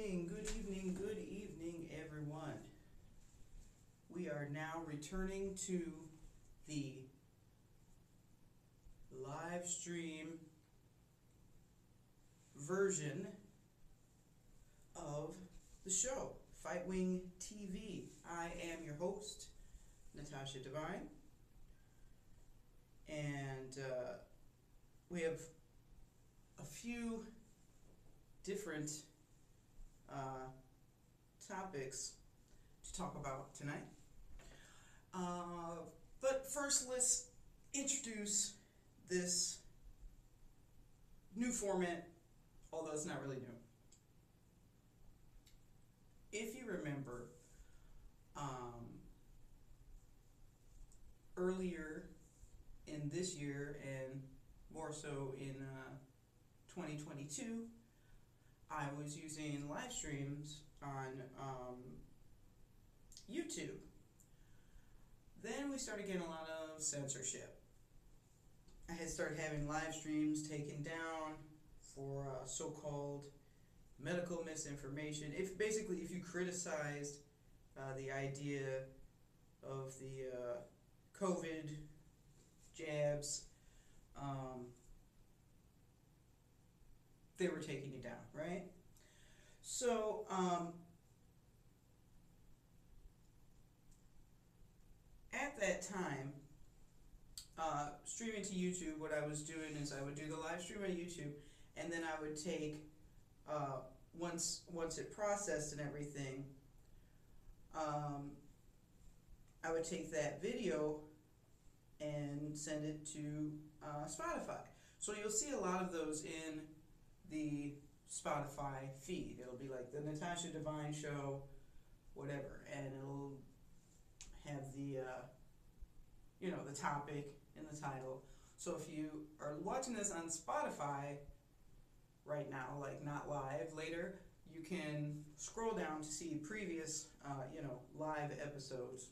evening, good evening, good evening, everyone. We are now returning to the live stream version of the show, Fightwing TV. I am your host, Natasha Devine. And uh, we have a few different uh, topics to talk about tonight. Uh, but first, let's introduce this new format, although it's not really new. If you remember, um, earlier in this year and more so in uh, 2022, I was using live streams on um, YouTube. Then we started getting a lot of censorship. I had started having live streams taken down for uh, so-called medical misinformation. If basically, if you criticized uh, the idea of the uh, COVID jabs, um, they were taking you down, right? So, um, at that time, uh, streaming to YouTube, what I was doing is I would do the live stream on YouTube, and then I would take uh, once once it processed and everything. Um, I would take that video and send it to uh, Spotify. So you'll see a lot of those in the Spotify feed. It'll be like the Natasha Devine Show, whatever, and it'll have the uh, you know the topic in the title. So if you are watching this on Spotify right now, like not live, later, you can scroll down to see previous uh, you know live episodes.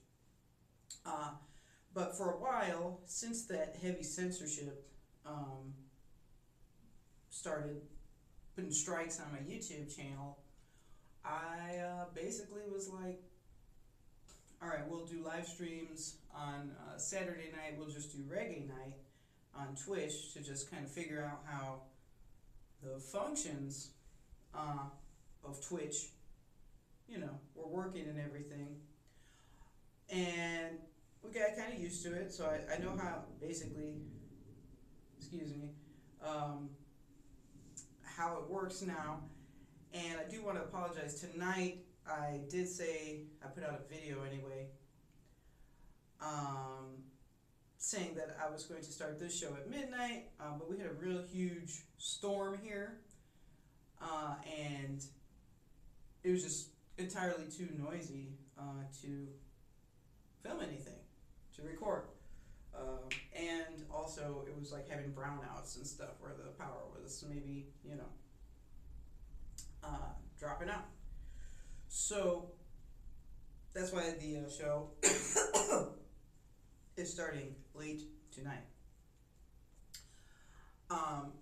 Uh, but for a while, since that heavy censorship um, started putting strikes on my YouTube channel, I uh, basically was like, all right, we'll do live streams on uh, Saturday night. We'll just do reggae night on Twitch to just kind of figure out how the functions uh, of Twitch, you know, were working and everything. And we got kind of used to it, so I, I know how basically, excuse me, um, how it works now. And I do want to apologize. Tonight, I did say, I put out a video anyway, um, saying that I was going to start this show at midnight, uh, but we had a real huge storm here. Uh, and it was just entirely too noisy uh, to film anything, to record. Um, and also, it was like having brownouts and stuff where the power was maybe, you know, uh, dropping out. So that's why the uh, show is starting late tonight. Um,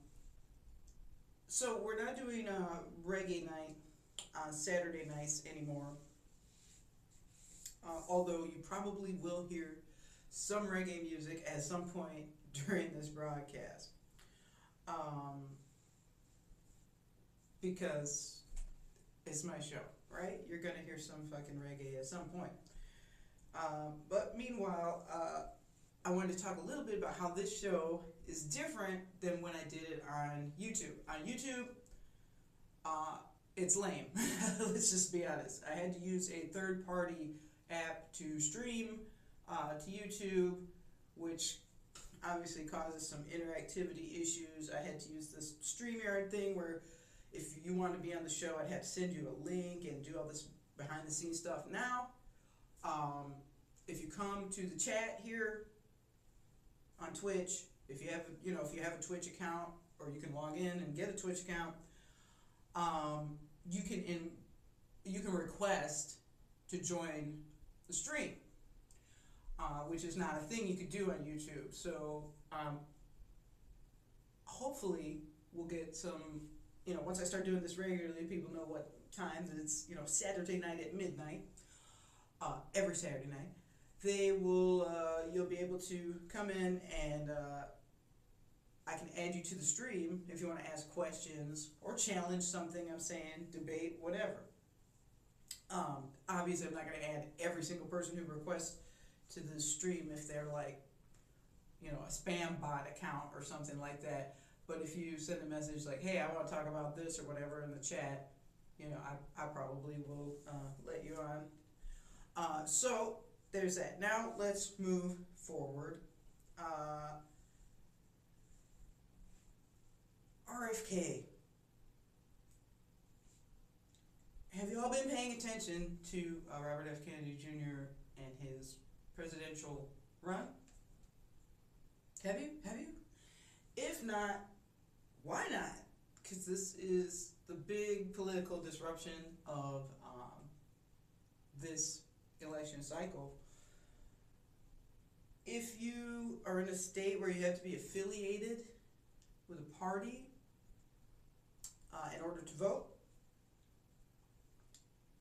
so we're not doing uh, reggae night on Saturday nights anymore. Uh, although you probably will hear some reggae music at some point during this broadcast. Um, because it's my show, right? You're gonna hear some fucking reggae at some point. Um, but meanwhile, uh, I wanted to talk a little bit about how this show is different than when I did it on YouTube. On YouTube, uh, it's lame. Let's just be honest. I had to use a third party app to stream uh, to YouTube, which obviously causes some interactivity issues. I had to use this StreamYard thing where if you want to be on the show, I'd have to send you a link and do all this behind the scenes stuff. Now, um, if you come to the chat here on Twitch, if you have you know if you have a Twitch account or you can log in and get a Twitch account, um, you can in you can request to join the stream uh, which is not a thing you could do on YouTube. So um, hopefully we'll get some, you know, once I start doing this regularly, people know what time that it's you know Saturday night at midnight, uh, every Saturday night, they will uh, you'll be able to come in and uh, I can add you to the stream if you want to ask questions or challenge something I'm saying, debate, whatever. Um, obviously, I'm not going to add every single person who requests to the stream if they're like, you know, a spam bot account or something like that. But if you send a message like, "Hey, I want to talk about this" or whatever in the chat, you know, I, I probably will uh, let you on. Uh, so there's that. Now let's move forward. Uh, RFK. Have you all been paying attention to uh, Robert F. Kennedy Jr. and his presidential run? Have you? Have you? If not, why not? Because this is the big political disruption of um, this election cycle. If you are in a state where you have to be affiliated with a party uh, in order to vote,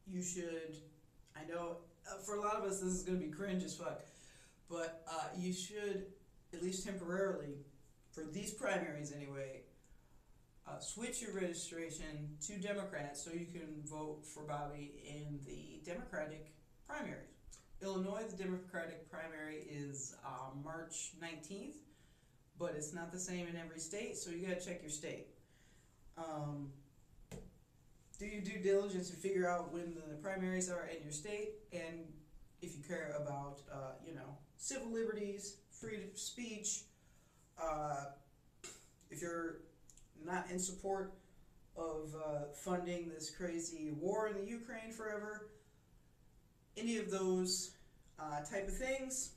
you should. I know uh, for a lot of us this is going to be cringe as fuck, but uh, you should at least temporarily, for these primaries anyway, uh, switch your registration to Democrats so you can vote for Bobby in the Democratic primaries. Illinois, the Democratic primary is uh, March 19th, but it's not the same in every state, so you gotta check your state. Um, do your due diligence to figure out when the primaries are in your state, and if you care about, uh, you know, civil liberties, freedom of speech, uh, if you're not in support of uh, funding this crazy war in the Ukraine forever, any of those uh, type of things,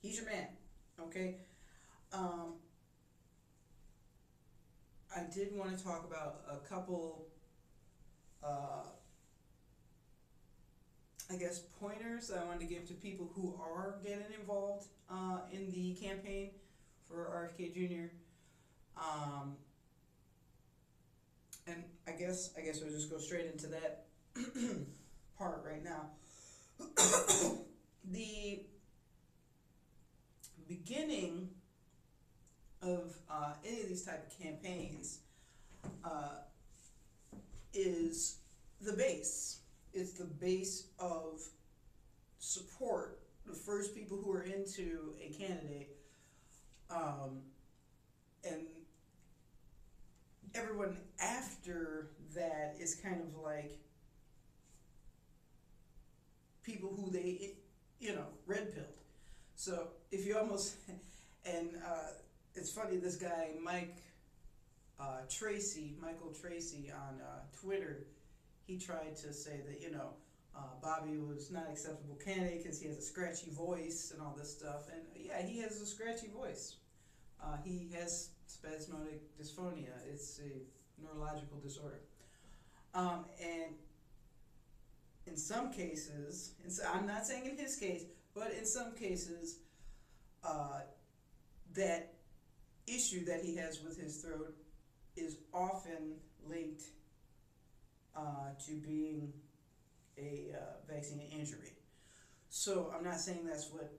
he's your man. Okay. Um, I did want to talk about a couple, uh, I guess, pointers I wanted to give to people who are getting involved uh, in the campaign for RFK Jr. Um, and I guess I guess we'll just go straight into that part right now. the beginning of uh, any of these type of campaigns uh, is the base. It's the base of support. The first people who are into a candidate, um, and everyone after that is kind of like people who they, you know, red pilled. So if you almost, and uh, it's funny, this guy, Mike uh, Tracey, Michael Tracey on uh, Twitter, he tried to say that, you know, uh, Bobby was not acceptable candidate because he has a scratchy voice and all this stuff. And yeah, he has a scratchy voice. Uh, he has spasmodic dysphonia. It's a neurological disorder. Um, and in some cases, and so I'm not saying in his case, but in some cases, uh, that issue that he has with his throat is often linked uh, to being a uh, vaccine injury. So I'm not saying that's what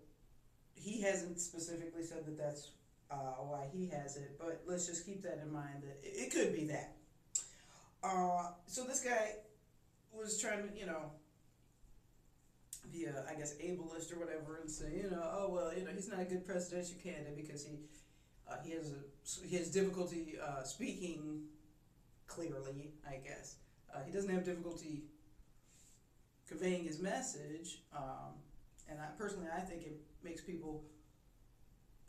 he hasn't specifically said that that's uh, why he has it, but let's just keep that in mind that it, it could be that. Uh, so this guy was trying to, you know, be a, I guess, ableist or whatever, and say, you know, oh well, you know, he's not a good presidential candidate because he uh, he has a, he has difficulty uh, speaking clearly, I guess. Uh, he doesn't have difficulty conveying his message, um, and I, personally, I think it makes people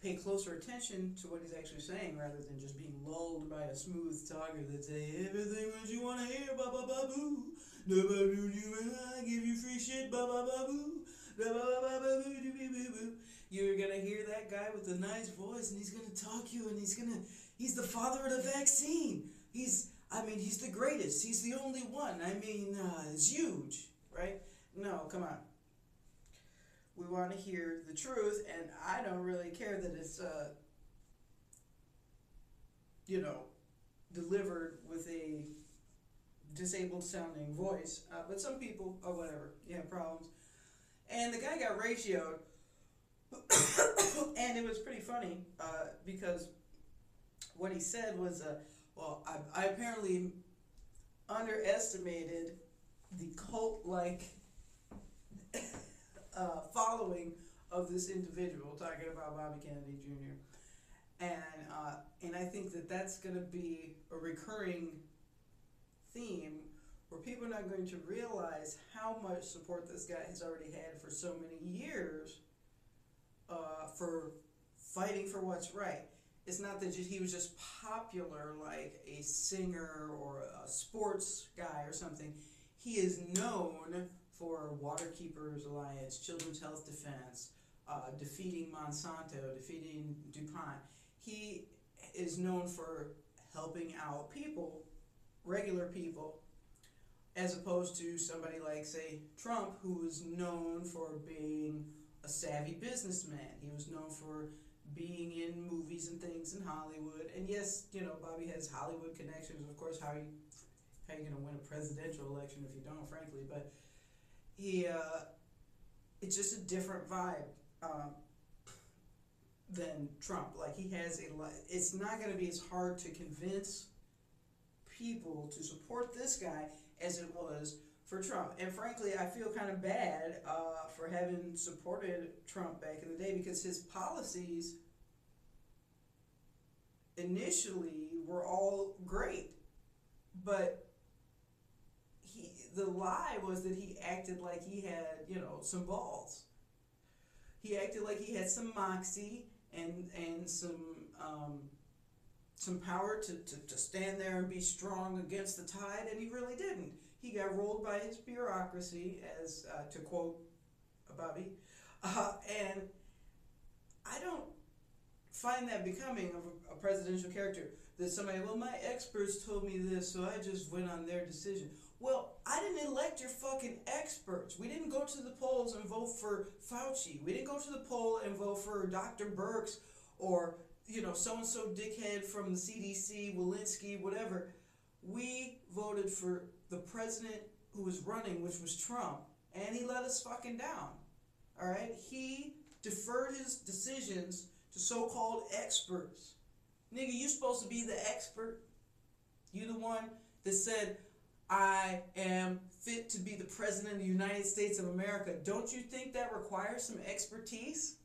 pay closer attention to what he's actually saying rather than just being lulled by a smooth talker that say everything that you want to hear, ba ba ba boo. Nobody you I give you free shit, ba ba ba boo. You're gonna hear that guy with the nice voice, and he's gonna talk you, and he's gonna he's the father of the vaccine. He's I mean he's the greatest. He's the only one. I mean uh, it's huge, right? No, come on we want to hear the truth, and I don't really care that it's, uh, you know, delivered with a disabled sounding voice, uh, but some people, or whatever, you have problems. And the guy got ratioed, and it was pretty funny uh, because what he said was, uh, well, I, I apparently underestimated the cult like uh, following of this individual, talking about Bobby Kennedy Jr. And, uh, and I think that that's going to be a recurring theme where people are not going to realize how much support this guy has already had for so many years uh, for fighting for what's right. It's not that he was just popular like a singer or a sports guy or something. He is known for Waterkeepers Alliance, Children's Health Defense, uh, defeating Monsanto, defeating DuPont. He is known for helping out people, regular people, as opposed to somebody like, say, Trump, who was known for being a savvy businessman. He was known for being in movies and things in Hollywood. And yes, you know, Bobby has Hollywood connections. Of course, how you how you gonna win a presidential election if you don't, frankly. But he, uh, it's just a different vibe um, than Trump. Like he has a. It's not gonna be as hard to convince people to support this guy as it was for Trump. And frankly, I feel kind of bad uh, for having supported Trump back in the day because his policies initially were all great, but he the lie was that he acted like he had you know some balls. He acted like he had some moxie and and some um, some power to, to, to stand there and be strong against the tide, and he really didn't. He got rolled by his bureaucracy, as uh, to quote Bobby, uh, and I don't find that becoming of a, a presidential character. That somebody, well, my experts told me this, so I just went on their decision. Well, I didn't elect your fucking experts. We didn't go to the polls and vote for Fauci. We didn't go to the poll and vote for Dr. Birx or, you know, so and so dickhead from the CDC, Walensky, whatever. We voted for the president who was running, which was Trump, and he let us fucking down. All right? He deferred his decisions to so called experts. Nigga, you supposed to be the expert. You the one that said, I am fit to be the president of the United States of America. Don't you think that requires some expertise?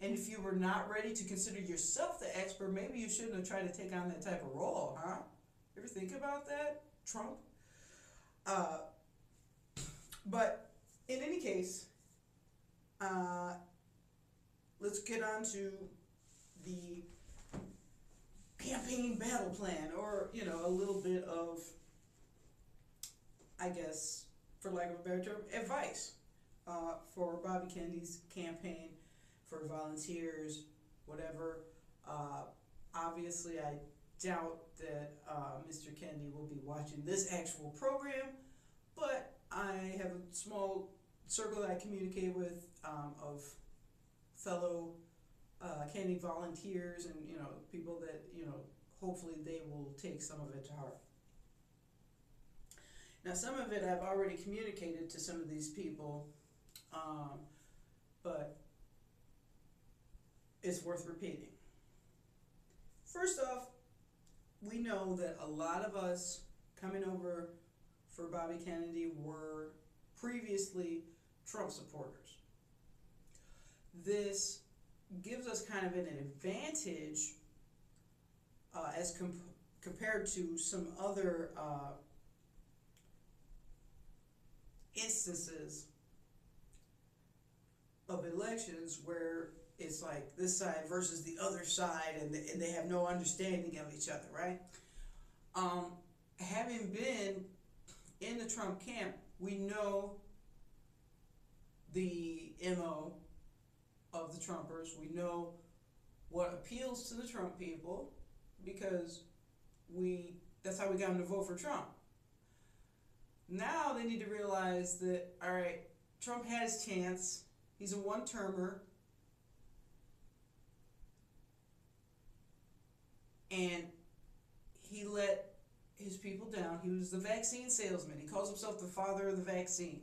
And if you were not ready to consider yourself the expert, maybe you shouldn't have tried to take on that type of role, huh? Ever think about that, Trump? Uh, but in any case, uh, let's get on to the campaign battle plan, or you know, a little bit of, I guess, for lack of a better term, advice uh, for Bobby Kennedy's campaign, for volunteers, whatever. Uh, obviously, I doubt that uh, Mr. Kennedy will be watching this actual program, but I have a small circle that I communicate with um, of fellow uh, volunteers and you know people that you know hopefully they will take some of it to heart. Now, some of it I've already communicated to some of these people, um, but it's worth repeating. First off, we know that a lot of us coming over for Bobby Kennedy were previously Trump supporters. This gives us kind of an advantage uh, as comp- compared to some other uh, instances of elections where it's like this side versus the other side and they, and they have no understanding of each other, right? Um, having been in the Trump camp, we know the MO of the Trumpers. We know what appeals to the Trump people because we that's how we got them to vote for Trump. Now they need to realize that all right, Trump has chance. He's a one-termer. And he let his people down. He was the vaccine salesman. He calls himself the father of the vaccine.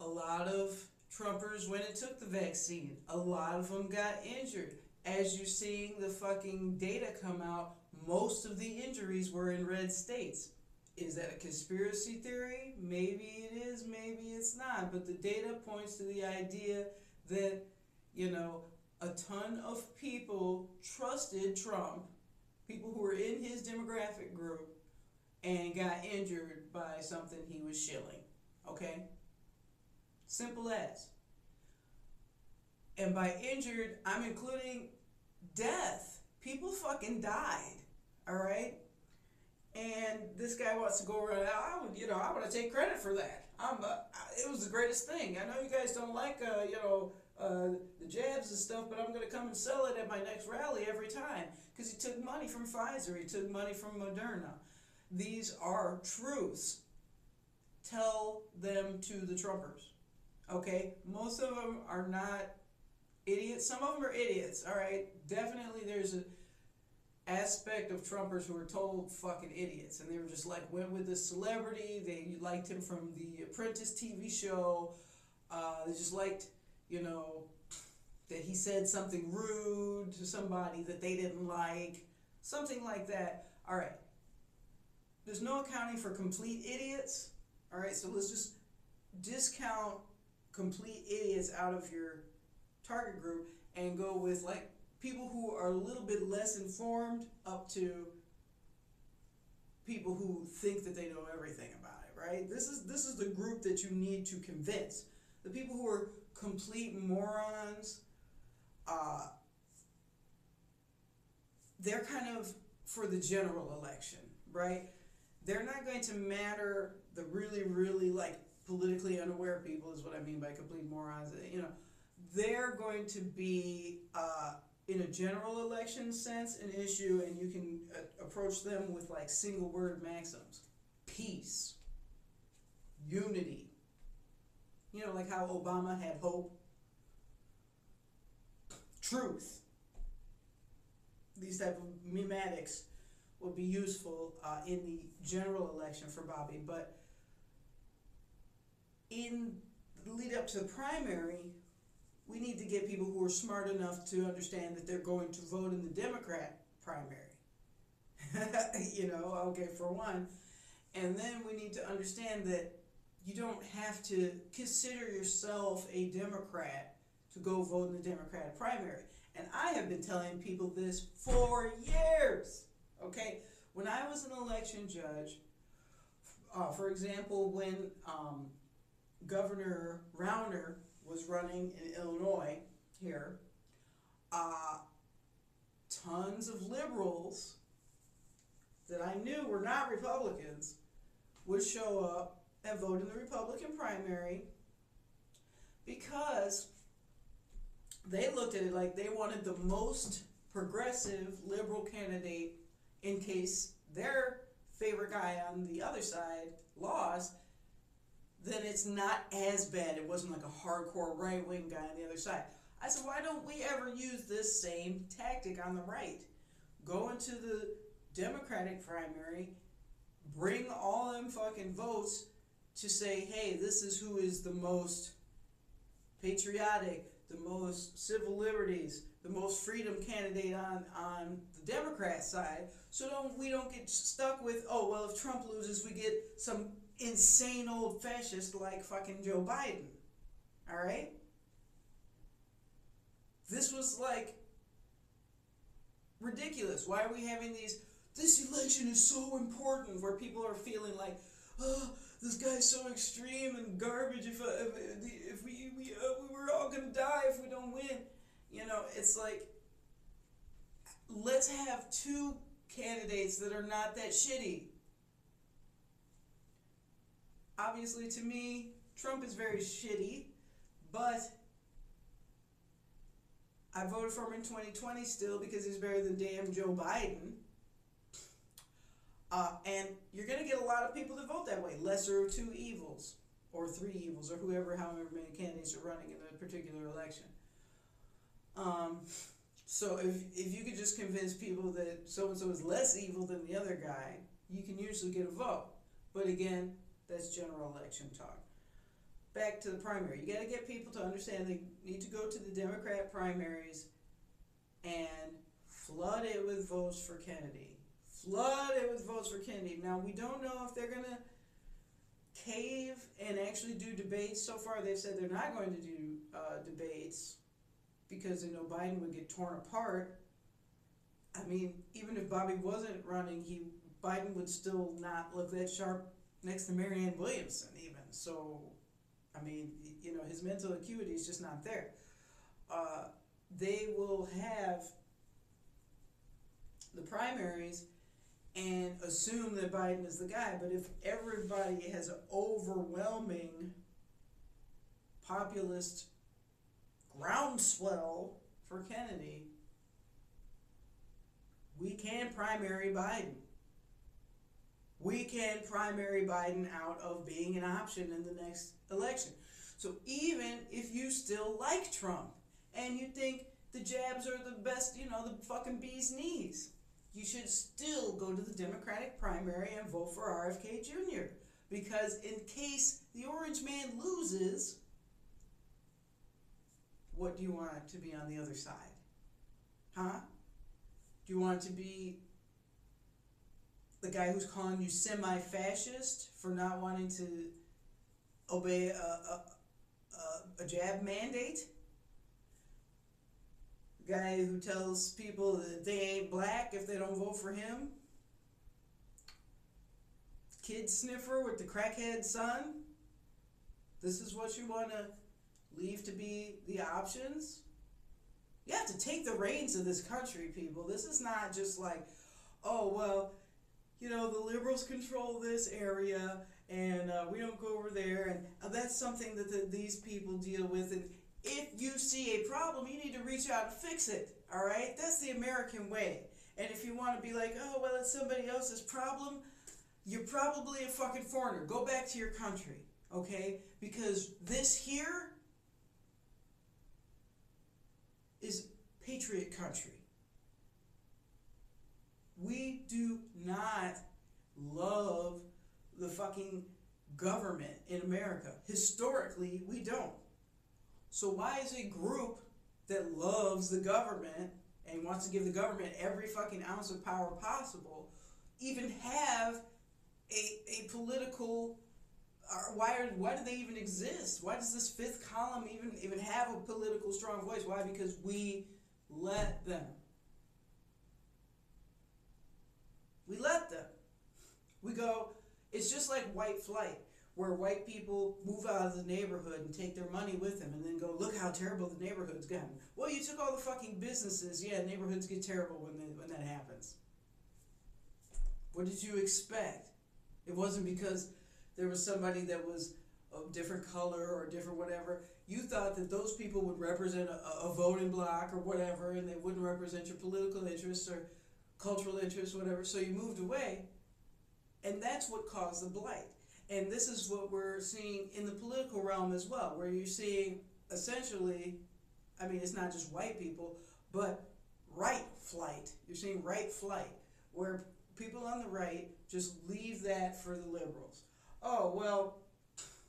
A lot of Trumpers went and took the vaccine. A lot of them got injured. As you're seeing the fucking data come out, most of the injuries were in red states. Is that a conspiracy theory? Maybe it is, maybe it's not. But the data points to the idea that, you know, a ton of people trusted Trump, people who were in his demographic group, and got injured by something he was shilling. Okay? Simple as. And by injured, I'm including death. People fucking died. All right? And this guy wants to go around. I would, you know, I want to take credit for that. I'm, uh, it was the greatest thing. I know you guys don't like, uh, you know, uh, the jabs and stuff, but I'm going to come and sell it at my next rally every time because he took money from Pfizer, he took money from Moderna. These are truths. Tell them to the Trumpers. Okay? Most of them are not idiots. Some of them are idiots, all right? Definitely there's a aspect of Trumpers who were told fucking idiots, and they were just like went with the celebrity. They liked him from the Apprentice TV show. Uh, they just liked, you know, that he said something rude to somebody that they didn't like, something like that. All right. There's no accounting for complete idiots. All right, so let's just discount complete idiots out of your target group and go with like people who are a little bit less informed up to people who think that they know everything about it, right? This is this is the group that you need to convince. The people who are complete morons, uh, they're kind of for the general election, right? They're not going to matter the really, really like politically unaware people is what I mean by complete morons. You know, they're going to be uh, in a general election sense an issue, and you can uh, approach them with like single word maxims peace, unity. You know, like how Obama had hope, truth. These type of memetics will be useful uh, in the general election for Bobby, but in the lead up to the primary, we need to get people who are smart enough to understand that they're going to vote in the Democrat primary. you know, okay, for one. And then we need to understand that you don't have to consider yourself a Democrat to go vote in the Democratic primary. And I have been telling people this for years. Okay? When I was an election judge, uh, for example, when um, Governor Rauner was running in Illinois here, uh, tons of liberals that I knew were not Republicans would show up and vote in the Republican primary because they looked at it like they wanted the most progressive liberal candidate in case their favorite guy on the other side lost then it's not as bad. It wasn't like a hardcore right wing guy on the other side. I said, why don't we ever use this same tactic on the right? Go into the Democratic primary, bring all them fucking votes to say, hey, this is who is the most patriotic, the most civil liberties, the most freedom candidate on, on the Democrat side. So don't we don't get stuck with, oh well if Trump loses we get some insane old fascist like fucking Joe Biden. All right? This was like ridiculous. Why are we having these? This election is so important where people are feeling like, oh, this guy's so extreme and garbage. If, uh, if, if we, we, uh, we were all to die if we don't win. You know, it's like, let's have two candidates that are not that shitty obviously to me, Trump is very shitty, but I voted for him in 2020 still because he's better than damn Joe Biden. Uh, and you're going to get a lot of people to vote that way. Lesser of two evils, or three evils, or whoever, however many candidates are running in a particular election. Um, So if if you could just convince people that so and so is less evil than the other guy, you can usually get a vote. But again, that's general election talk. Back to the primary. You got to get people to understand they need to go to the Democrat primaries and flood it with votes for Kennedy. Flood it with votes for Kennedy. Now we don't know if they're gonna cave and actually do debates. So far, they've said they're not going to do uh, debates because they know Biden would get torn apart. I mean, even if Bobby wasn't running, he Biden would still not look that sharp next to Marianne Williamson, even. So, I mean, you know, his mental acuity is just not there. Uh, they will have the primaries and assume that Biden is the guy. But if everybody has overwhelming populist groundswell for Kennedy, we can primary Biden. We can primary Biden out of being an option in the next election. So even if you still like Trump and you think the jabs are the best, you know, the fucking bee's knees, you should still go to the Democratic primary and vote for RFK Jr. Because in case the orange man loses, what do you want to be on the other side? Huh? Do you want to be the guy who's calling you semi fascist for not wanting to obey a, a, a, a jab mandate? Guy who tells people that they ain't black if they don't vote for him. Kid sniffer with the crackhead son. This is what you want to leave to be the options. You have to take the reins of this country, people. This is not just like, oh, well, you know, the liberals control this area and uh, we don't go over there. And uh, that's something that the, these people deal with. And if you see a problem, you need to reach out and fix it. All right? That's the American way. And if you want to be like, oh, well, it's somebody else's problem, you're probably a fucking foreigner. Go back to your country, okay? Because this here is patriot country. We do not love the fucking government in America. Historically, we don't. So why is a group that loves the government and wants to give the government every fucking ounce of power possible even have a, a political why are, why do they even exist? Why does this fifth column even even have a political strong voice? Why? Because we let them. We let them. We go, it's just like white flight where white people move out of the neighborhood and take their money with them and then go, look how terrible the neighborhood's gotten. Well, you took all the fucking businesses. Yeah, neighborhoods get terrible when, they, when that happens. What did you expect? It wasn't because there was somebody that was different color or different whatever. You thought that those people would represent a, a voting bloc or whatever and they wouldn't represent your political interests or cultural interests, whatever. So you moved away. And that's what caused the blight and this is what we're seeing in the political realm as well, where you're seeing essentially, I mean, it's not just white people, but right flight. You're seeing right flight, where people on the right just leave that for the liberals. Oh, well,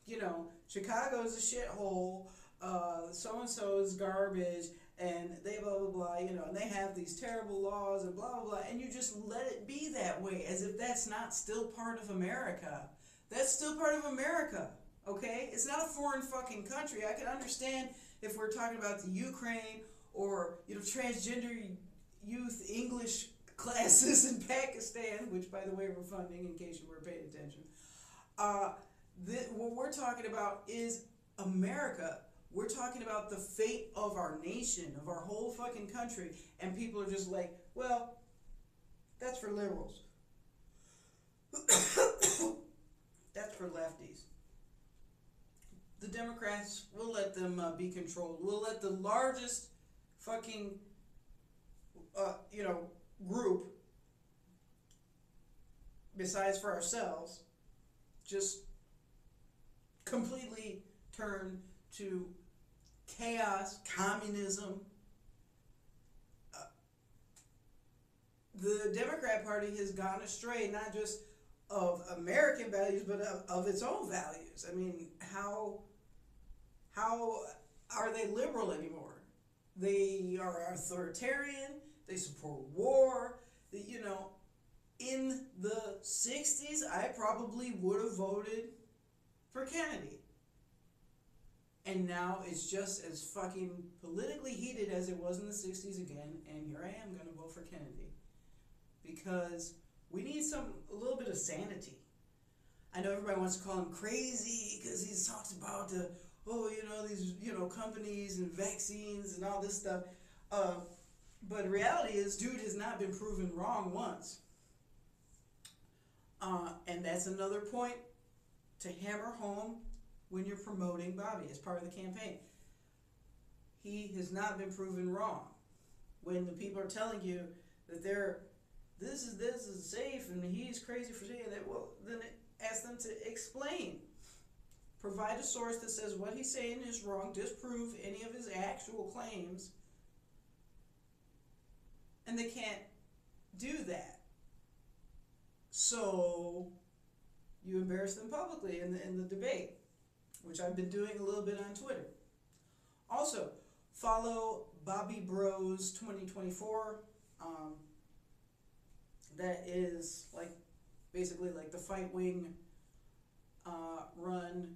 you know, Chicago's a shithole, so and so is garbage, and they blah, blah, blah, you know, and they have these terrible laws and blah, blah, blah, and you just let it be that way as if that's not still part of America. That's still part of America, okay? It's not a foreign fucking country. I can understand if we're talking about the Ukraine or, you know, transgender youth English classes in Pakistan, which, by the way, we're funding in case you were paying attention. Uh, the, what we're talking about is America. We're talking about the fate of our nation, of our whole fucking country, and people are just like, well, that's for liberals. For lefties. The Democrats, we'll let them uh, be controlled. We'll let the largest fucking, uh, you know, group, besides for ourselves, just completely turn to chaos, communism, uh, the Democrat Party has gone astray, not just of American values, but of, of its own values. I mean, how how are they liberal anymore? They are authoritarian. They support war. They, you know, in the '60s, I probably would have voted for Kennedy. And now it's just as fucking politically heated as it was in the 60s again, and here I am going to vote for Kennedy. Because we need some, a little bit of sanity. I know everybody wants to call him crazy because he talks about the, oh, you know, these, you know, companies and vaccines and all this stuff. Uh, but reality is, dude has not been proven wrong once. Uh, and that's another point to hammer home when you're promoting Bobby as part of the campaign. He has not been proven wrong. When the people are telling you that they're this is this is safe and he's crazy for saying that, well then ask them to explain. Provide a source that says what he's saying is wrong, disprove any of his actual claims. And they can't do that. So you embarrass them publicly in the, in the debate which I've been doing a little bit on Twitter. Also, follow Bobby Bros 2024. Um, that is like basically like the Fightwing uh, run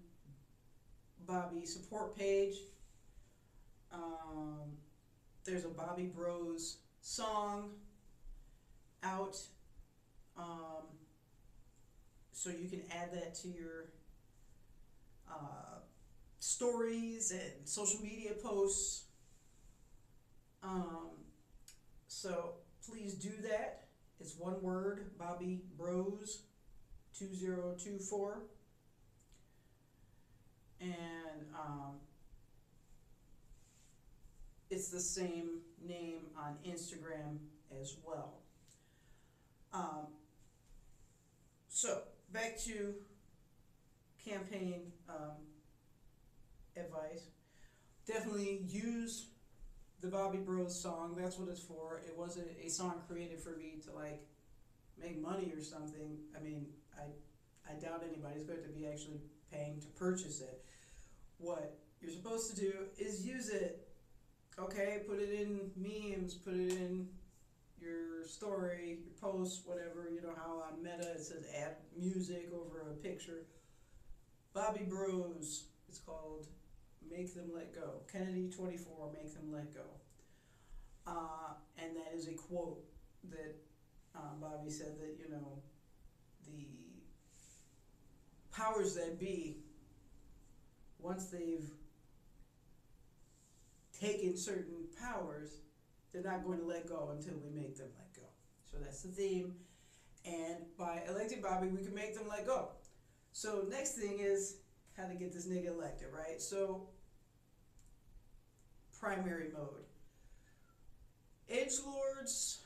Bobby support page. Um, there's a Bobby Bros song out. Um, so you can add that to your uh, stories and social media posts. Um, so please do that. It's one word, Bobby Bros 2024. And um, it's the same name on Instagram as well. Um, so back to campaign um, advice. Definitely use the Bobby Bros song. That's what it's for. It wasn't a song created for me to like make money or something. I mean, I I doubt anybody's going to be actually paying to purchase it. What you're supposed to do is use it. Okay, put it in memes, put it in your story, your post, whatever. You know how on Meta it says add music over a picture Bobby Bros. It's called Make Them Let Go. Kennedy 24, Make Them Let Go. Uh, and that is a quote that uh, Bobby said that, you know, the powers that be, once they've taken certain powers, they're not going to let go until we make them let go. So that's the theme. And by electing Bobby, we can make them let go. So next thing is how to get this nigga elected, right? So primary mode. Edge lords.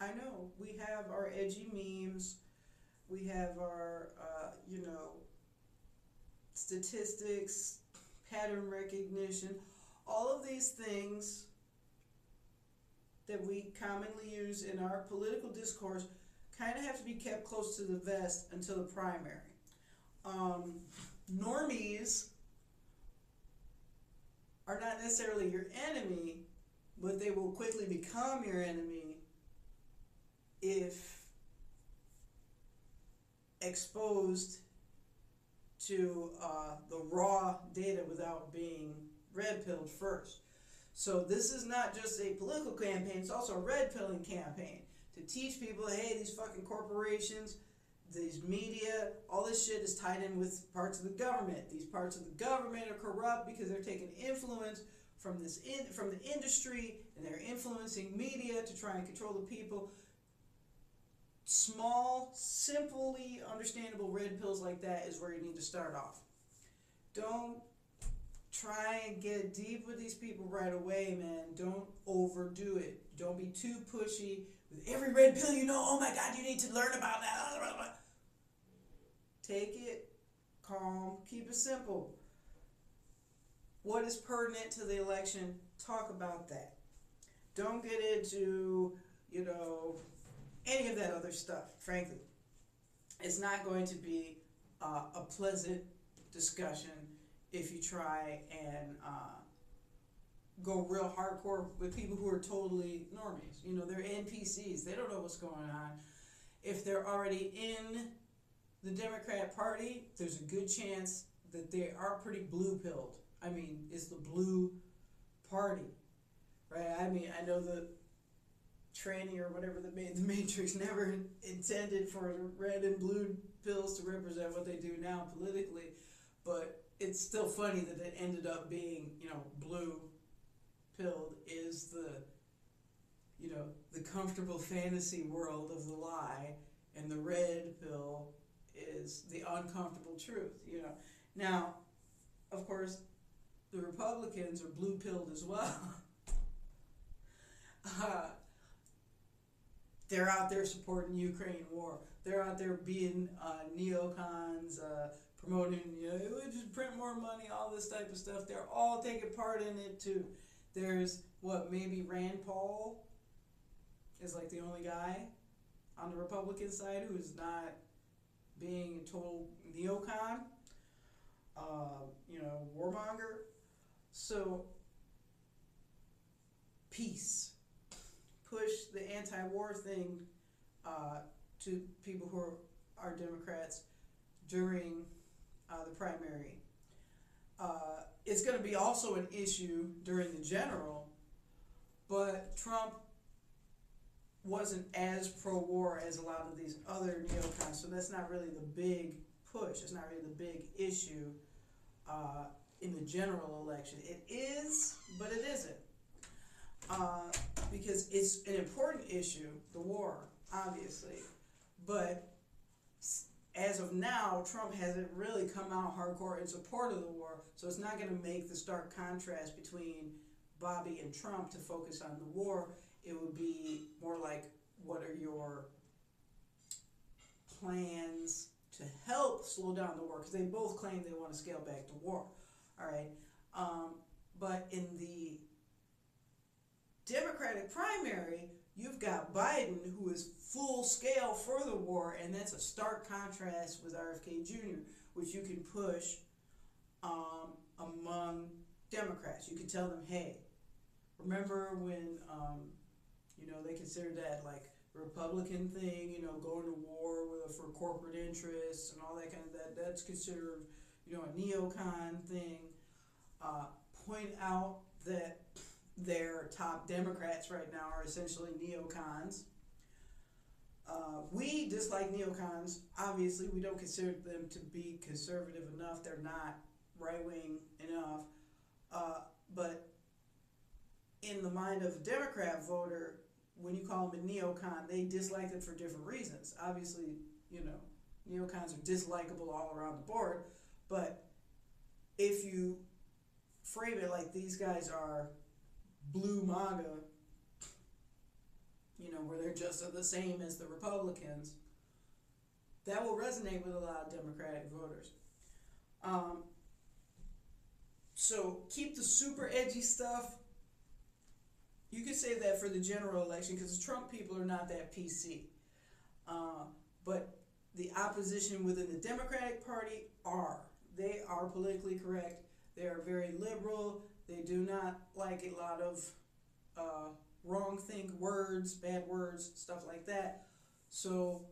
I know we have our edgy memes. We have our, uh, you know, statistics, pattern recognition, all of these things that we commonly use in our political discourse kind of have to be kept close to the vest until the primary. Um, normies are not necessarily your enemy, but they will quickly become your enemy if exposed to uh, the raw data without being red pilled first. So this is not just a political campaign, it's also a red pilling campaign to teach people, hey, these fucking corporations, these media, all this shit is tied in with parts of the government. These parts of the government are corrupt because they're taking influence from this in, from the industry and they're influencing media to try and control the people. Small, simply understandable red pills like that is where you need to start off. Don't try and get deep with these people right away, man. Don't overdo it. Don't be too pushy every red pill you know, oh my God, you need to learn about that. Take it calm, keep it simple. What is pertinent to the election? Talk about that. Don't get into you know, any of that other stuff, frankly. It's not going to be uh, a pleasant discussion if you try and uh, go real hardcore with people who are totally normies. You know, they're NPCs, they don't know what's going on. If they're already in the Democrat Party, there's a good chance that they are pretty blue pilled. I mean, it's the blue party, right? I mean, I know the tranny or whatever that made the Matrix never intended for red and blue pills to represent what they do now politically, but it's still funny that it ended up being, you know, blue pilled is the, you know, the comfortable fantasy world of the lie, and the red pill is the uncomfortable truth, you know. Now, of course, the Republicans are blue pilled as well. uh, they're out there supporting Ukraine war. They're out there being uh, neocons, uh, promoting, you know, just print more money, all this type of stuff. They're all taking part in it too. There's what maybe Rand Paul is like the only guy on the Republican side who's not being a total neocon, uh, you know, warmonger. So, peace. Push the anti war thing uh, to people who are, are Democrats during uh, the primary. Uh, it's going to be also an issue during the general, but Trump wasn't as pro war as a lot of these other neocons, so that's not really the big push. It's not really the big issue uh, in the general election. It is, but it isn't. Uh, because it's an important issue, the war, obviously. But as of now, Trump hasn't really come out hardcore in support of the war, so it's not going to make the stark contrast between Bobby and Trump to focus on the war. It would be more like, what are your plans to help slow down the war? Because they both claim they want to scale back the war. All right. Um, but in the Democratic primary, you've got Biden, who is full scale for the war, and that's a stark contrast with RFK Jr., which you can push um, among Democrats. You can tell them, hey, remember when um, you know they considered that like Republican thing, you know, going to war with for corporate interests and all that kind of that. That's considered, you know, a neocon thing. Uh, point out that their top Democrats right now are essentially neocons. Uh, we dislike neocons. Obviously, we don't consider them to be conservative enough. They're not right wing enough. Uh, but in the mind of a Democrat voter, when you call them a neocon, they dislike them for different reasons. Obviously, you know, neocons are dislikable all around the board. But if you frame it like these guys are blue MAGA, you know, where they're just the same as the Republicans, that will resonate with a lot of Democratic voters. Um, so keep the super edgy stuff. You could say that for the general election because the Trump people are not that PC. Uh, but the opposition within the Democratic Party are. They are politically correct. They are very liberal. They do not like a lot of uh, wrong think words, bad words, stuff like that. So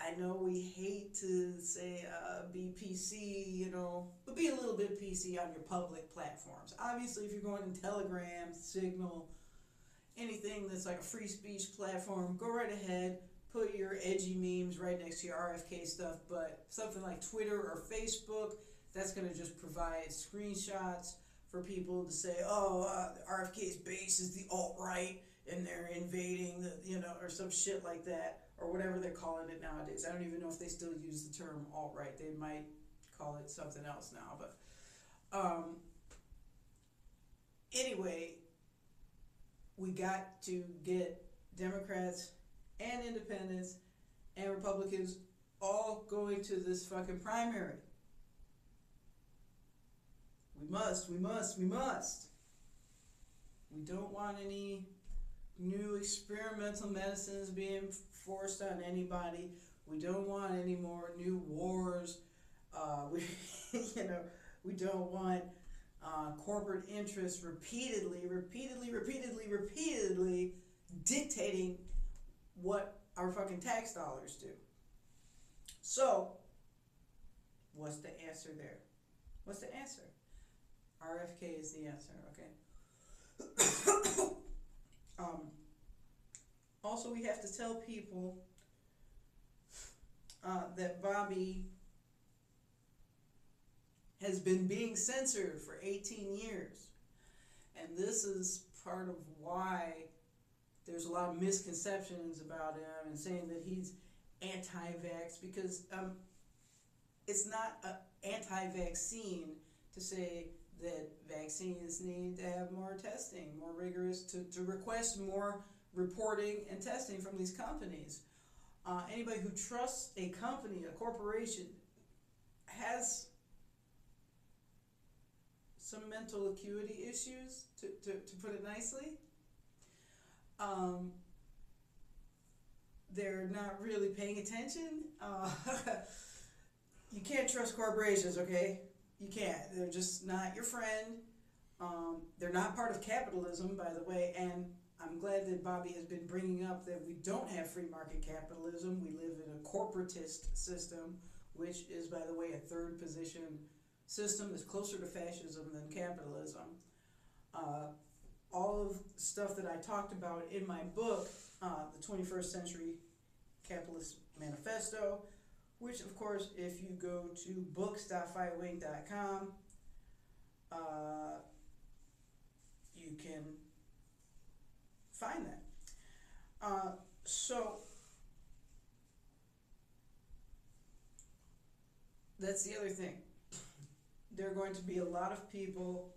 I know we hate to say uh, be PC, you know, but be a little bit PC on your public platforms. Obviously, if you're going in Telegram, Signal, anything that's like a free speech platform, go right ahead. Put your edgy memes right next to your RFK stuff, but something like Twitter or Facebook, that's going to just provide screenshots for people to say, oh, uh, RFK's base is the alt right and they're invading the, you know, or some shit like that, or whatever they're calling it nowadays. I don't even know if they still use the term alt right. They might call it something else now, but um, anyway, we got to get Democrats and independents and Republicans all going to this fucking primary. We must, we must, we must. We don't want any new experimental medicines being forced on anybody. We don't want any more new wars. Uh, we, you know, we don't want uh, corporate interests repeatedly, repeatedly, repeatedly, repeatedly dictating what our fucking tax dollars do. So, what's the answer there? What's the answer? RFK is the answer, okay? um, also, we have to tell people uh, that Bobby has been being censored for 18 years. And this is part of why there's a lot of misconceptions about him and saying that he's anti-vax because um, it's not an anti-vaccine to say that vaccines need to have more testing, more rigorous, to, to request more reporting and testing from these companies. Uh, anybody who trusts a company, a corporation, has some mental acuity issues, to, to, to put it nicely. Um, they're not really paying attention. Uh, you can't trust corporations, okay? You can't. They're just not your friend. Um, they're not part of capitalism, by the way, and I'm glad that Bobby has been bringing up that we don't have free market capitalism. We live in a corporatist system, which is, by the way, a third position system that's closer to fascism than capitalism. Uh, all of stuff that I talked about in my book, uh, The 21st Century Capitalist Manifesto, which, of course, if you go to books.fightwing.com, uh, you can find that. Uh, so, that's the other thing there are going to be a lot of people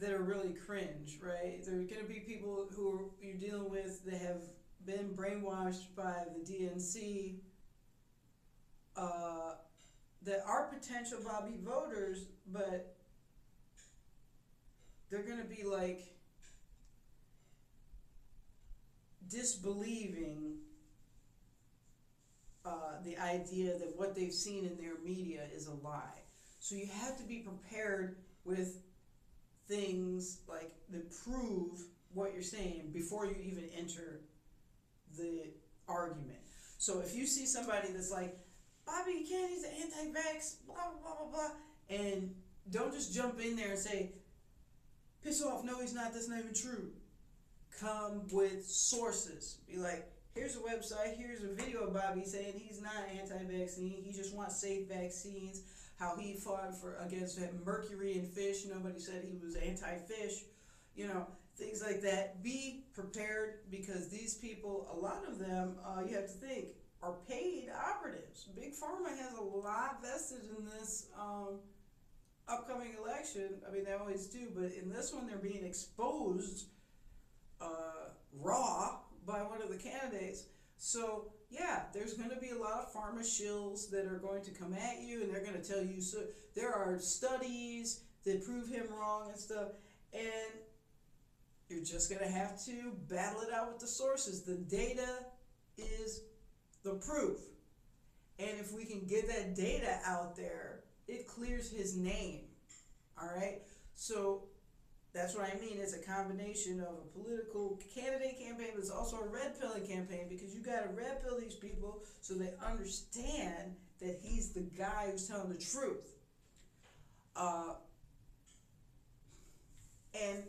that are really cringe, right? There are going to be people who are, you're dealing with that have been brainwashed by the DNC uh, that are potential Bobby voters, but they're going to be like disbelieving uh, the idea that what they've seen in their media is a lie. So you have to be prepared with things like that prove what you're saying before you even enter the argument. So if you see somebody that's like, Bobby Kennedy's anti-vax, blah blah blah blah blah, and don't just jump in there and say, piss off, no, he's not. That's not even true. Come with sources. Be like, here's a website, here's a video of Bobby saying he's not anti-vaccine, he just wants safe vaccines, how he fought for against mercury in fish, nobody said he was anti-fish, you know, things like that. Be prepared because these people, a lot of them, uh, you have to think, are paid operatives. Big Pharma has a lot vested in this um, upcoming election. I mean, they always do, but in this one, they're being exposed uh, raw by one of the candidates. So yeah, there's going to be a lot of pharma shills that are going to come at you, and they're going to tell you so. There are studies that prove him wrong and stuff, and you're just going to have to battle it out with the sources. The data is the proof, and if we can get that data out there, it clears his name. All right, so that's what I mean. It's a combination of a political candidate campaign, but it's also a red pilling campaign because you got to red pill these people so they understand that he's the guy who's telling the truth. Uh, and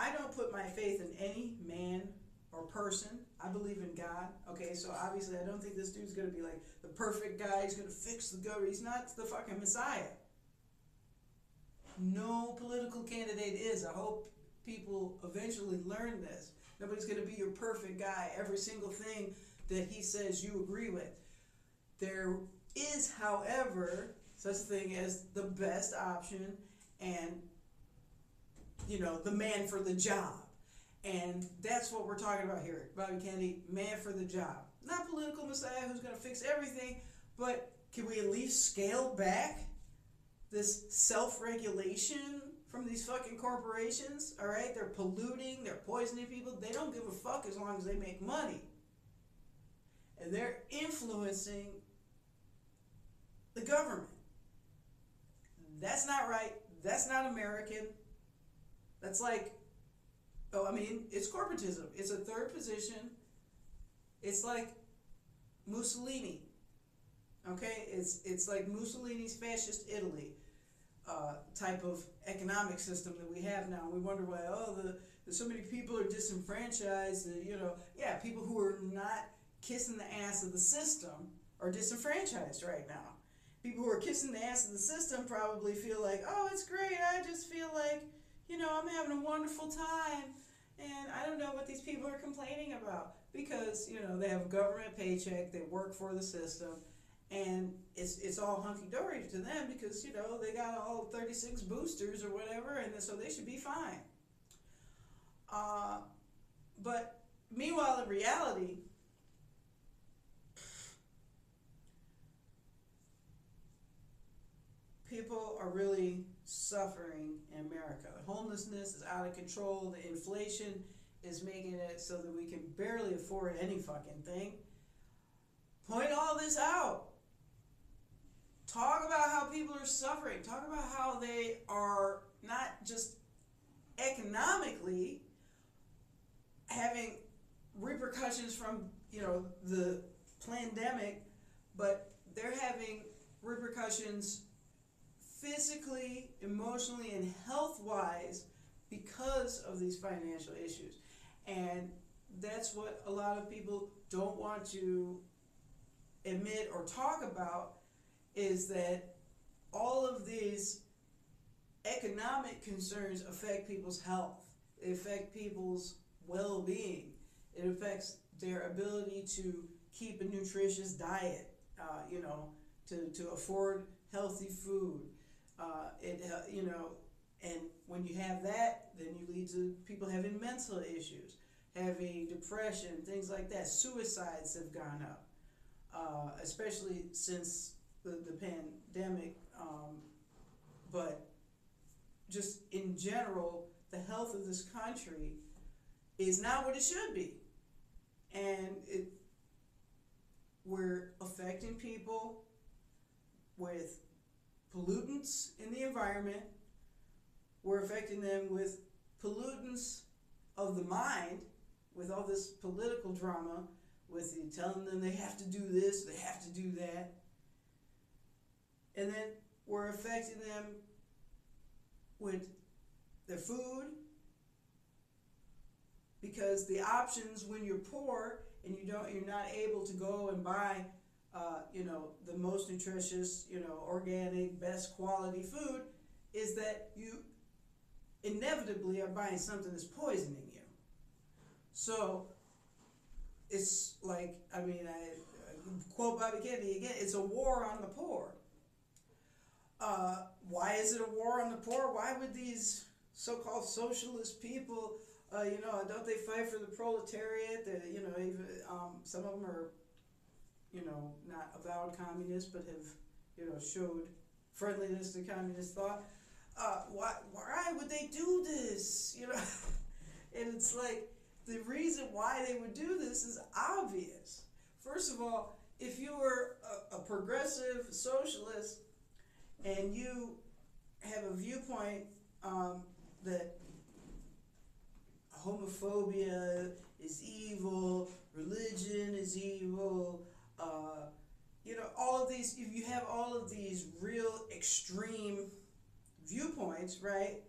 I don't put my faith in any man or person. I believe in God. Okay, so obviously I don't think this dude's gonna be like the perfect guy. He's gonna fix the government. He's not the fucking Messiah. No political candidate is. I hope people eventually learn this. Nobody's to be your perfect guy. Every single thing that he says you agree with. There is, however, such a thing as the best option and, you know, the man for the job. And that's what we're talking about here. Bobby Kennedy, man for the job. Not political messiah who's going to fix everything, but can we at least scale back this self regulation from these fucking corporations, all right? They're polluting, they're poisoning people. They don't give a fuck as long as they make money. And they're influencing the government. That's not right. That's not American. That's like, oh, I mean, it's corporatism. It's a third position. It's like Mussolini. Okay, it's it's like Mussolini's fascist Italy uh, type of economic system that we have now. We wonder why oh the, the so many people are disenfranchised. Uh, you know, yeah, people who are not kissing the ass of the system are disenfranchised right now. People who are kissing the ass of the system probably feel like, oh, it's great. I just feel like, you know, I'm having a wonderful time. And I don't know what these people are complaining about because, you know, they have a government paycheck, they work for the system, and it's it's all hunky dory to them because you know they got all 36 boosters or whatever, and so they should be fine. Uh, but meanwhile, in reality, people are really suffering in America. Homelessness is out of control. The inflation is making it so that we can barely afford any fucking thing. Point all this out. Talk about how people are suffering. Talk about how they are not just economically having repercussions from, you know, the pandemic, but they're having repercussions physically, emotionally, and health wise because of these financial issues. And that's what a lot of people don't want to admit or talk about is that all of these economic concerns affect people's health. They affect people's well being. It affects their ability to keep a nutritious diet, uh, you know, to, to afford healthy food. Uh, it, uh, you know, and when you have that, then you lead to people having mental issues, having depression, things like that. Suicides have gone up, uh, especially since the, the pandemic, um, but just in general, the health of this country is not what it should be. And it, we're affecting people with pollutants in the environment. We're affecting them with pollutants of the mind, with all this political drama, with the telling them they have to do this, they have to do that and then we're affecting them with their food because the options when you're poor and you don't you're not able to go and buy uh, you know the most nutritious you know organic best quality food is that you inevitably are buying something that's poisoning you so it's like i mean i, quote bobby kennedy again it's a war on the poor uh, why is it a war on the poor? Why would these so-called socialist people, uh, you know, don't they fight for the proletariat? That you know, even um, some of them are, you know, not avowed communists, but have, you know, showed friendliness to communist thought. Uh, why, why would they do this? You know, and it's like the reason why they would do this is obvious. First of all, if you were a, a progressive socialist and you have a viewpoint um, that homophobia is evil, religion is evil, uh, you know, all of these, if you have all of these real extreme viewpoints, right,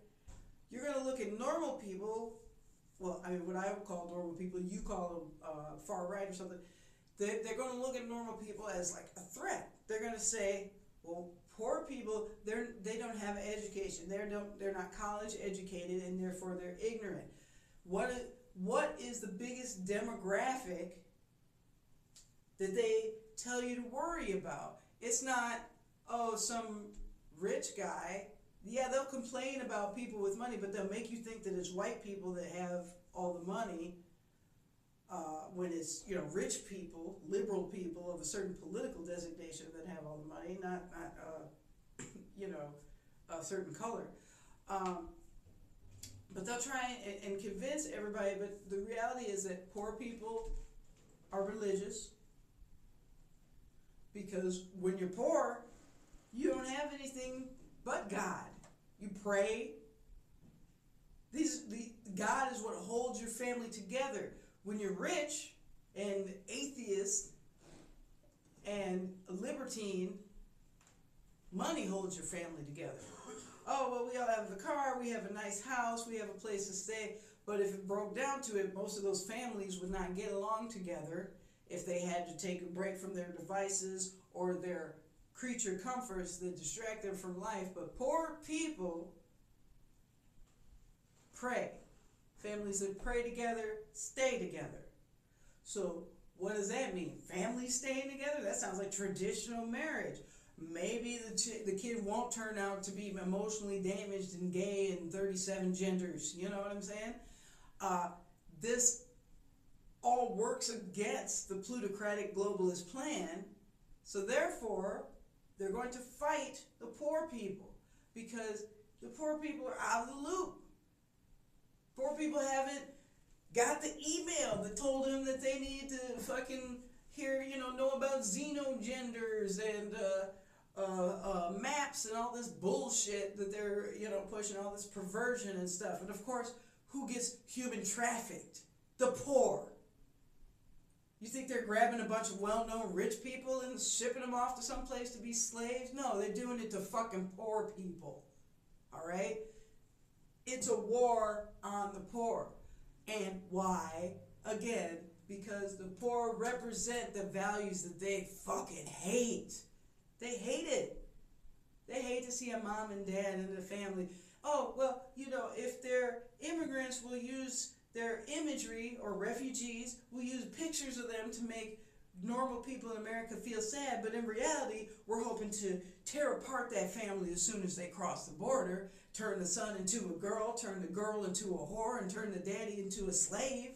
you're going to look at normal people, well, I mean, what I would call normal people, you call them uh, far right or something, they're, they're going to look at normal people as like a threat. They're going to say, well, poor people they're they don't have education they're don't they're not college educated and therefore they're ignorant what what is the biggest demographic that they tell you to worry about. It's not oh some rich guy. Yeah they'll complain about people with money but they'll make you think that it's white people that have all the money uh, when it's you know rich people, liberal people of a certain political designation that have all the money, not not uh, you know a certain color. Um, but they'll try and, and convince everybody, but the reality is that poor people are religious because when you're poor, you don't have anything but God. You pray. These the God is what holds your family together. When you're rich and atheist and libertine, money holds your family together. Oh well, we all have the car, we have a nice house, we have a place to stay. But if it broke down to it, most of those families would not get along together if they had to take a break from their devices or their creature comforts that distract them from life. But poor people pray. Families that pray together stay together. So, what does that mean? Families staying together? That sounds like traditional marriage. Maybe the, the kid won't turn out to be emotionally damaged and gay and 37 genders. You know what I'm saying? Uh, this all works against the plutocratic globalist plan. So, therefore, they're going to fight the poor people because the poor people are out of the loop. Poor people haven't got the email that told them that they need to fucking hear, you know, know about xenogenders and uh, uh, uh, maps and all this bullshit that they're, you know, pushing, all this perversion and stuff. And of course, who gets human trafficked? The poor. You think they're grabbing a bunch of well known rich people and shipping them off to some place to be slaves? No, they're doing it to fucking poor people. All right? It's a war on the poor. And why? Again, because the poor represent the values that they fucking hate. They hate it. They hate to see a mom and dad and a family. Oh, well, you know, if they're immigrants, we'll use their imagery, or refugees, we'll use pictures of them to make normal people in America feel sad, but in reality, we're hoping to tear apart that family as soon as they cross the border, turn the son into a girl, turn the girl into a whore, and turn the daddy into a slave.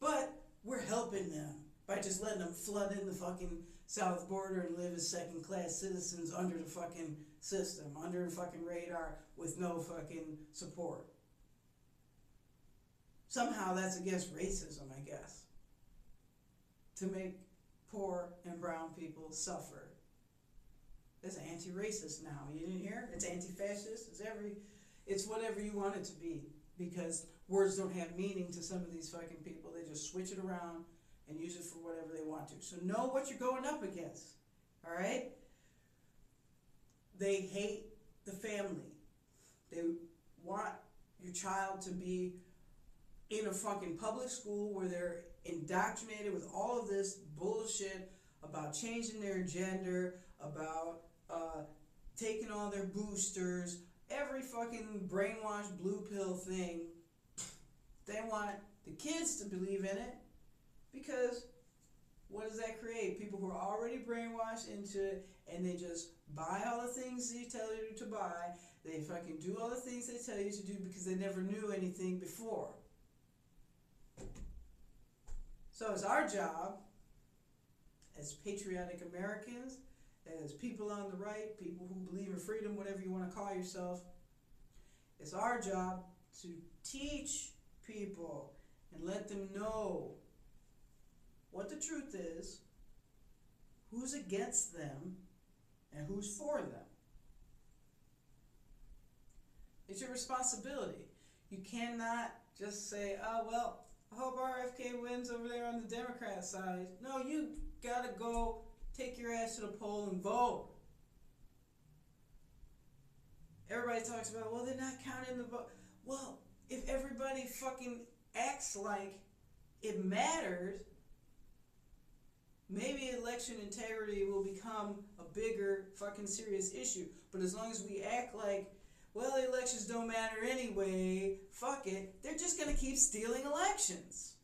But we're helping them by just letting them flood in the fucking south border and live as second class citizens under the fucking system, under the fucking radar with no fucking support. Somehow that's against racism, I guess. To make poor and brown people suffer. It's anti-racist now. You didn't hear? It's anti-fascist. It's every it's whatever you want it to be. Because words don't have meaning to some of these fucking people. They just switch it around and use it for whatever they want to. So know what you're going up against. Alright? They hate the family. They want your child to be in a fucking public school where they're indoctrinated with all of this bullshit about changing their gender, about uh, taking all their boosters, every fucking brainwashed blue pill thing. They want the kids to believe in it because what does that create? People who are already brainwashed into it and they just buy all the things they tell you to buy. They fucking do all the things they tell you to do because they never knew anything before. So it's our job as patriotic Americans, as people on the right, people who believe in freedom, whatever you want to call yourself, it's our job to teach people and let them know what the truth is, who's against them, and who's for them. It's your responsibility. You cannot just say, oh, well, I hope RFK wins over there on the Democrat side. No, you gotta go take your ass to the poll and vote. Everybody talks about, well, they're not counting the vote. Well, if everybody fucking acts like it matters, maybe election integrity will become a bigger fucking serious issue. But as long as we act like well, the elections don't matter anyway, fuck it, they're just going to keep stealing elections.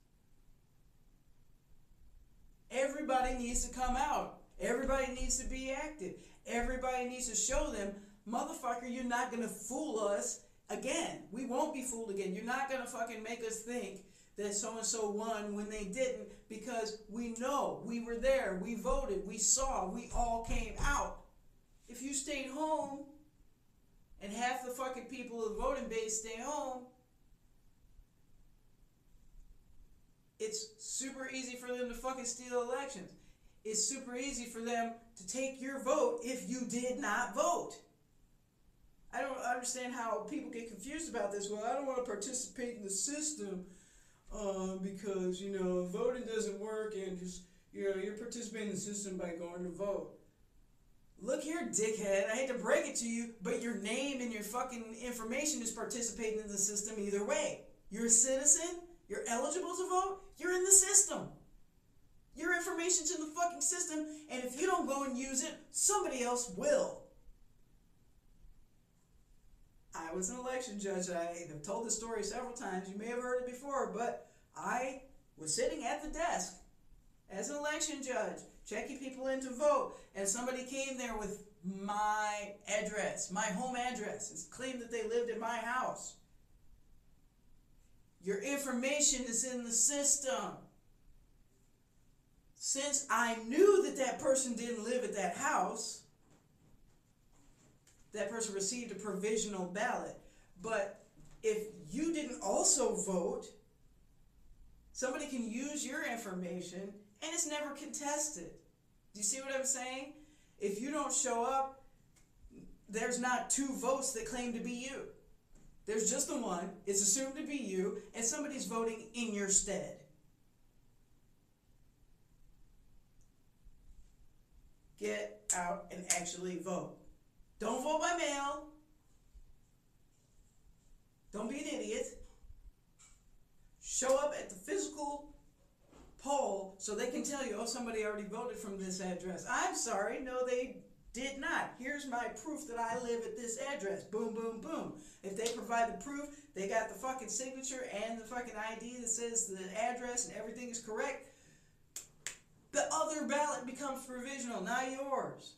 Everybody needs to come out. Everybody needs to be active. Everybody needs to show them, motherfucker, you're not going to fool us again. We won't be fooled again. You're not going to fucking make us think that so and so won when they didn't because we know we were there, we voted, we saw, we all came out. If you stayed home, and half the fucking people of the voting base stay home, it's super easy for them to fucking steal elections. It's super easy for them to take your vote if you did not vote. I don't understand how people get confused about this. Well, I don't want to participate in the system uh, because, you know, voting doesn't work and just, you know, you're participating in the system by going to vote. Look here, dickhead. I hate to break it to you, but your name and your fucking information is participating in the system either way. You're a citizen, you're eligible to vote, you're in the system. Your information's in the fucking system, and if you don't go and use it, somebody else will. I was an election judge. I have told this story several times. You may have heard it before, but I was sitting at the desk as an election judge, checking people in to vote, and somebody came there with my address, my home address, and claimed that they lived in my house. Your information is in the system. Since I knew that that person didn't live at that house, that person received a provisional ballot. But if you didn't also vote, somebody can use your information and it's never contested. Do you see what I'm saying? If you don't show up, there's not two votes that claim to be you. There's just the one, it's assumed to be you, and somebody's voting in your stead. Get out and actually vote. Don't vote by mail. Don't be an idiot. Show up at the physical poll so they can tell you, oh, somebody already voted from this address. I'm sorry, no, they did not. Here's my proof that I live at this address. Boom, boom, boom. If they provide the proof, they got the fucking signature and the fucking ID that says the address and everything is correct. The other ballot becomes provisional, not yours.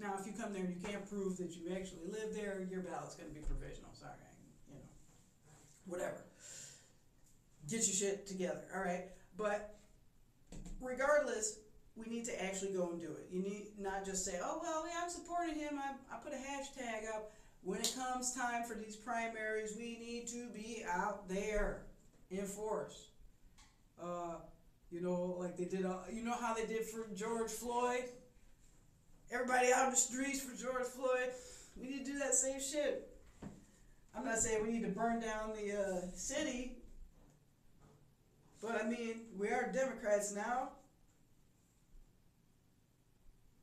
Now, if you come there and you can't prove that you actually live there, your ballot's going to be provisional. Sorry, you know, whatever. Get your shit together, all right? But regardless, we need to actually go and do it. You need not just say, oh, well, yeah, I'm supporting him. I, I put a hashtag up. When it comes time for these primaries, we need to be out there in force. Uh, you know, like they did, uh, you know how they did for George Floyd? Everybody out in the streets for George Floyd. We need to do that same shit. I'm not saying we need to burn down the uh, city, but I mean, we are Democrats now.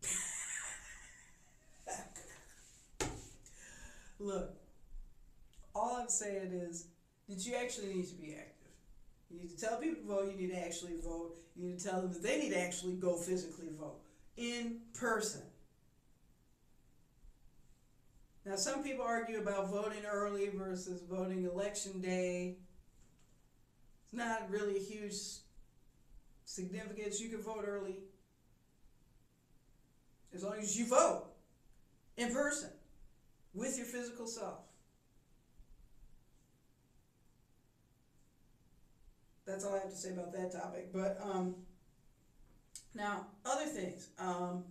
Look, all I'm saying is that you actually need to be active. You need to tell people to vote, you need to actually vote. You need to tell them that they need to actually go physically vote in person. Now, some people argue about voting early versus voting election day. It's not really a huge significance. You can vote early as long as you vote in person with your physical self. That's all I have to say about that topic. But um, now, other things. Um,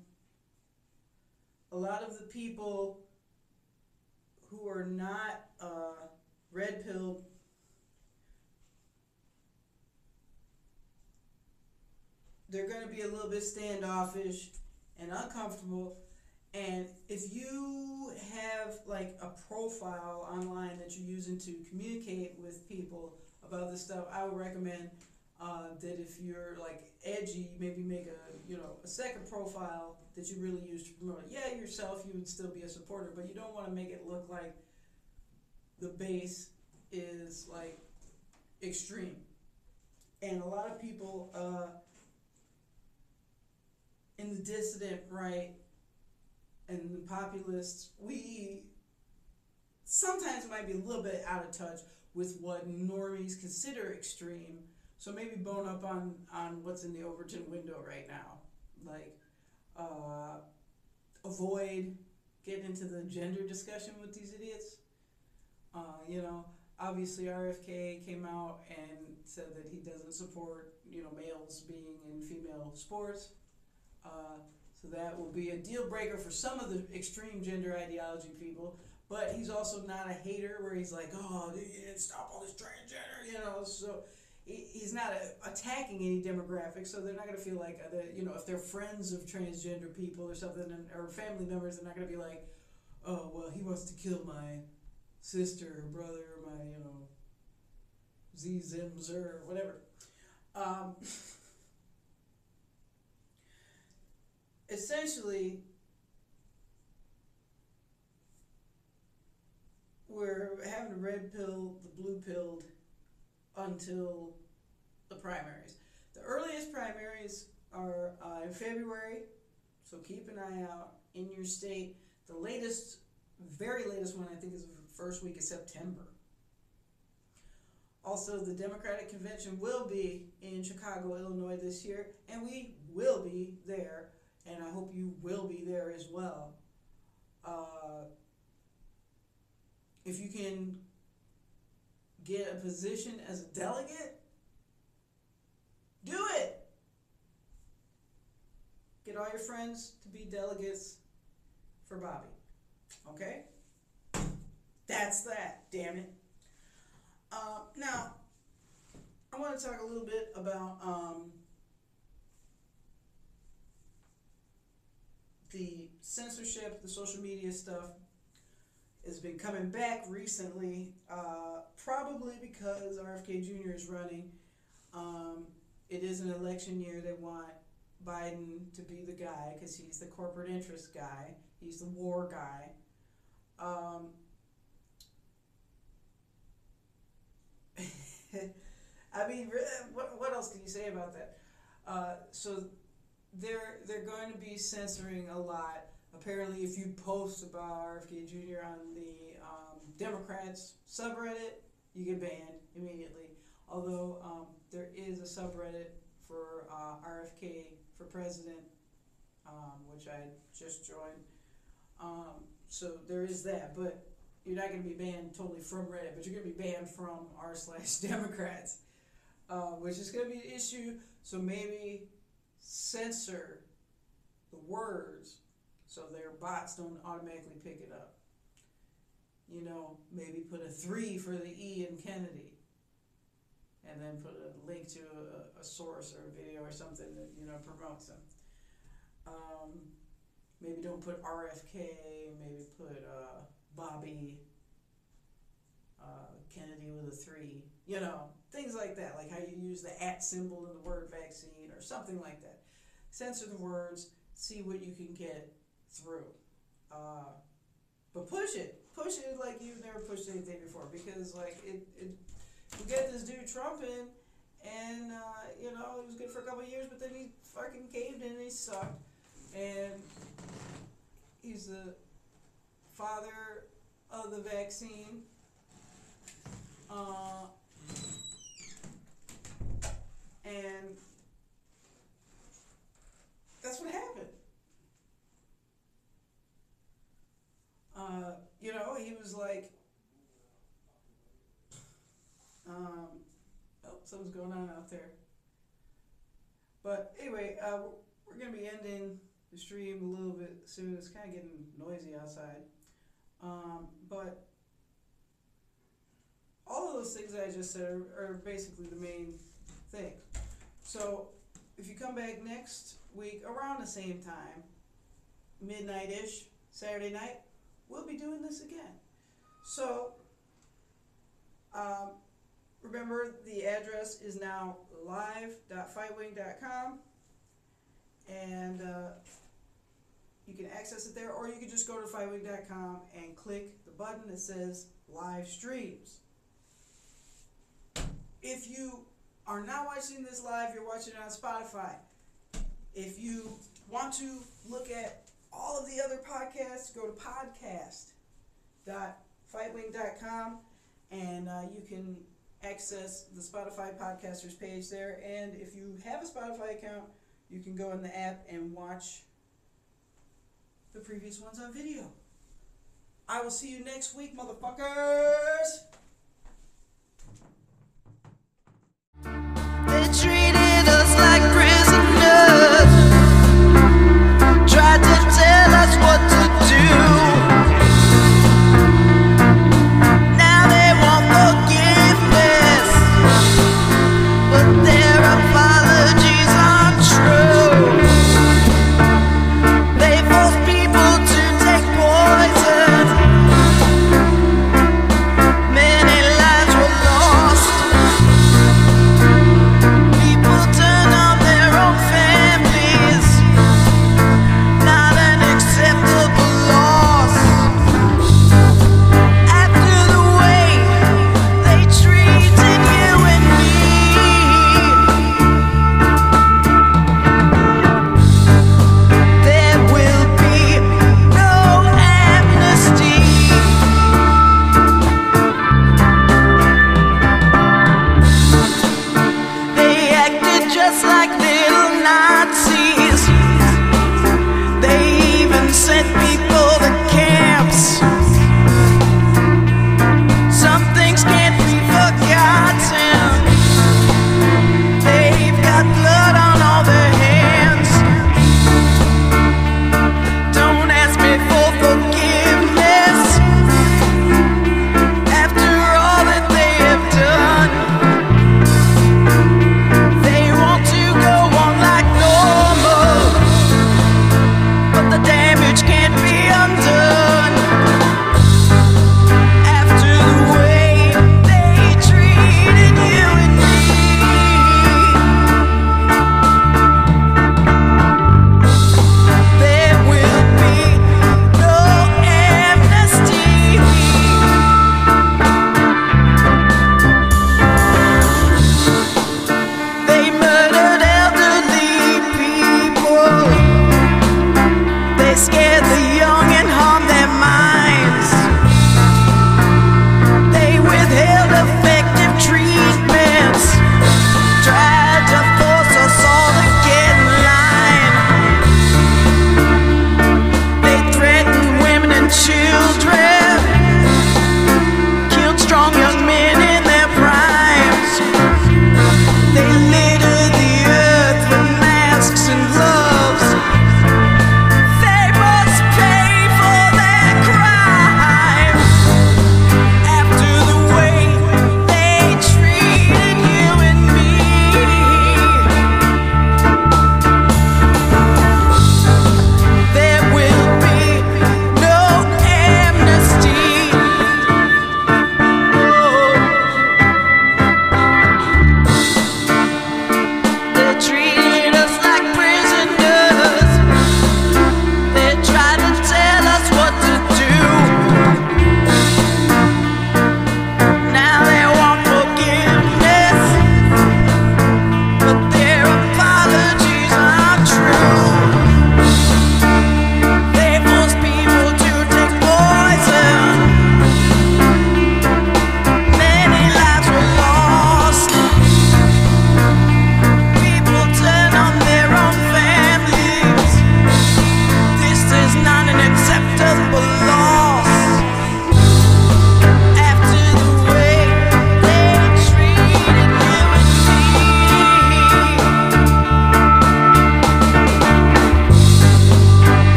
a lot of the people who are not uh, red pilled they're going to be a little bit standoffish and uncomfortable and if you have like a profile online that you're using to communicate with people about this stuff i would recommend uh, that if you're like edgy maybe make a you know a second profile that you really use to promote. Yeah, yourself, you would still be a supporter, but you don't want to make it look like the base is like extreme. And a lot of people uh, in the dissident right and the populists, we sometimes might be a little bit out of touch with what normies consider extreme. So maybe bone up on, on what's in the Overton window right now. Like, uh, avoid getting into the gender discussion with these idiots. Uh, you know, obviously RFK came out and said that he doesn't support, you know, males being in female sports. Uh, So that will be a deal breaker for some of the extreme gender ideology people. But he's also not a hater where he's like, oh, stop all this transgender, you know. So he's not attacking any demographic, so they're not going to feel like, uh, you know, if they're friends of transgender people or something, or family members, they're not going to be like, oh, well, he wants to kill my sister or brother or my, you know, Z Zims or whatever. Um, essentially, we're having a red pill, the blue pilled until the primaries. The earliest primaries are uh, in February, so keep an eye out in your state. The latest, very latest one, I think, is the first week of September. Also, the Democratic Convention will be in Chicago, Illinois this year, and we will be there, and I hope you will be there as well. Uh, if you can get a position as a delegate, do it. Get all your friends to be delegates for Bobby. Okay? That's that, damn it. Uh, now, I want to talk a little bit about um, the censorship, the social media stuff has been coming back recently, uh, probably because RFK Jr. is running. Um, it is an election year. They want Biden to be the guy because he's the corporate interest guy. He's the war guy. Um, I mean, what, what else can you say about that? Uh, so they're they're going to be censoring a lot apparently if you post about RFK Jr. on the um, Democrats subreddit, you get banned immediately. Although um, there is a subreddit for uh, RFK for president, um, which I just joined. Um, so there is that, but you're not going to be banned totally from Reddit, but you're going to be banned from r slash Democrats, uh, which is going to be an issue. So maybe censor the words so their bots don't automatically pick it up. You know, maybe put a three for the E in Kennedy, and then put a link to a, a source or a video or something that you know promotes them. Um, maybe don't put RFK. Maybe put uh, Bobby uh, Kennedy with a three. You know, things like that, like how you use the at symbol in the word vaccine or something like that. Censor the words. See what you can get through. Uh, but push it, push it like you've never pushed anything before because like it, it you get this dude Trump in, and uh, you know it was good for a couple years, but then he fucking caved in and he sucked, and he's the father of the vaccine. Uh, and that's what happened. Uh, you know, he was like, um, oh, something's going on out there. But anyway, uh, we're going to be ending the stream a little bit soon. It's kind of getting noisy outside. Um, but all of those things I just said are, are basically the main thing. So if you come back next week around the same time, midnight ish, Saturday night, we'll be doing this again. So, um, remember the address is now live.fightwing.com and uh, you can access it there or you can just go to fightwing.com and click the button that says live streams. If you are not watching this live, you're watching it on Spotify. If you want to look at all of the other podcasts, go to podcast.fightwing.com and uh, you can access the Spotify podcasters page there. And if you have a Spotify account, you can go in the app and watch the previous ones on video. I will see you next week, motherfuckers! the tree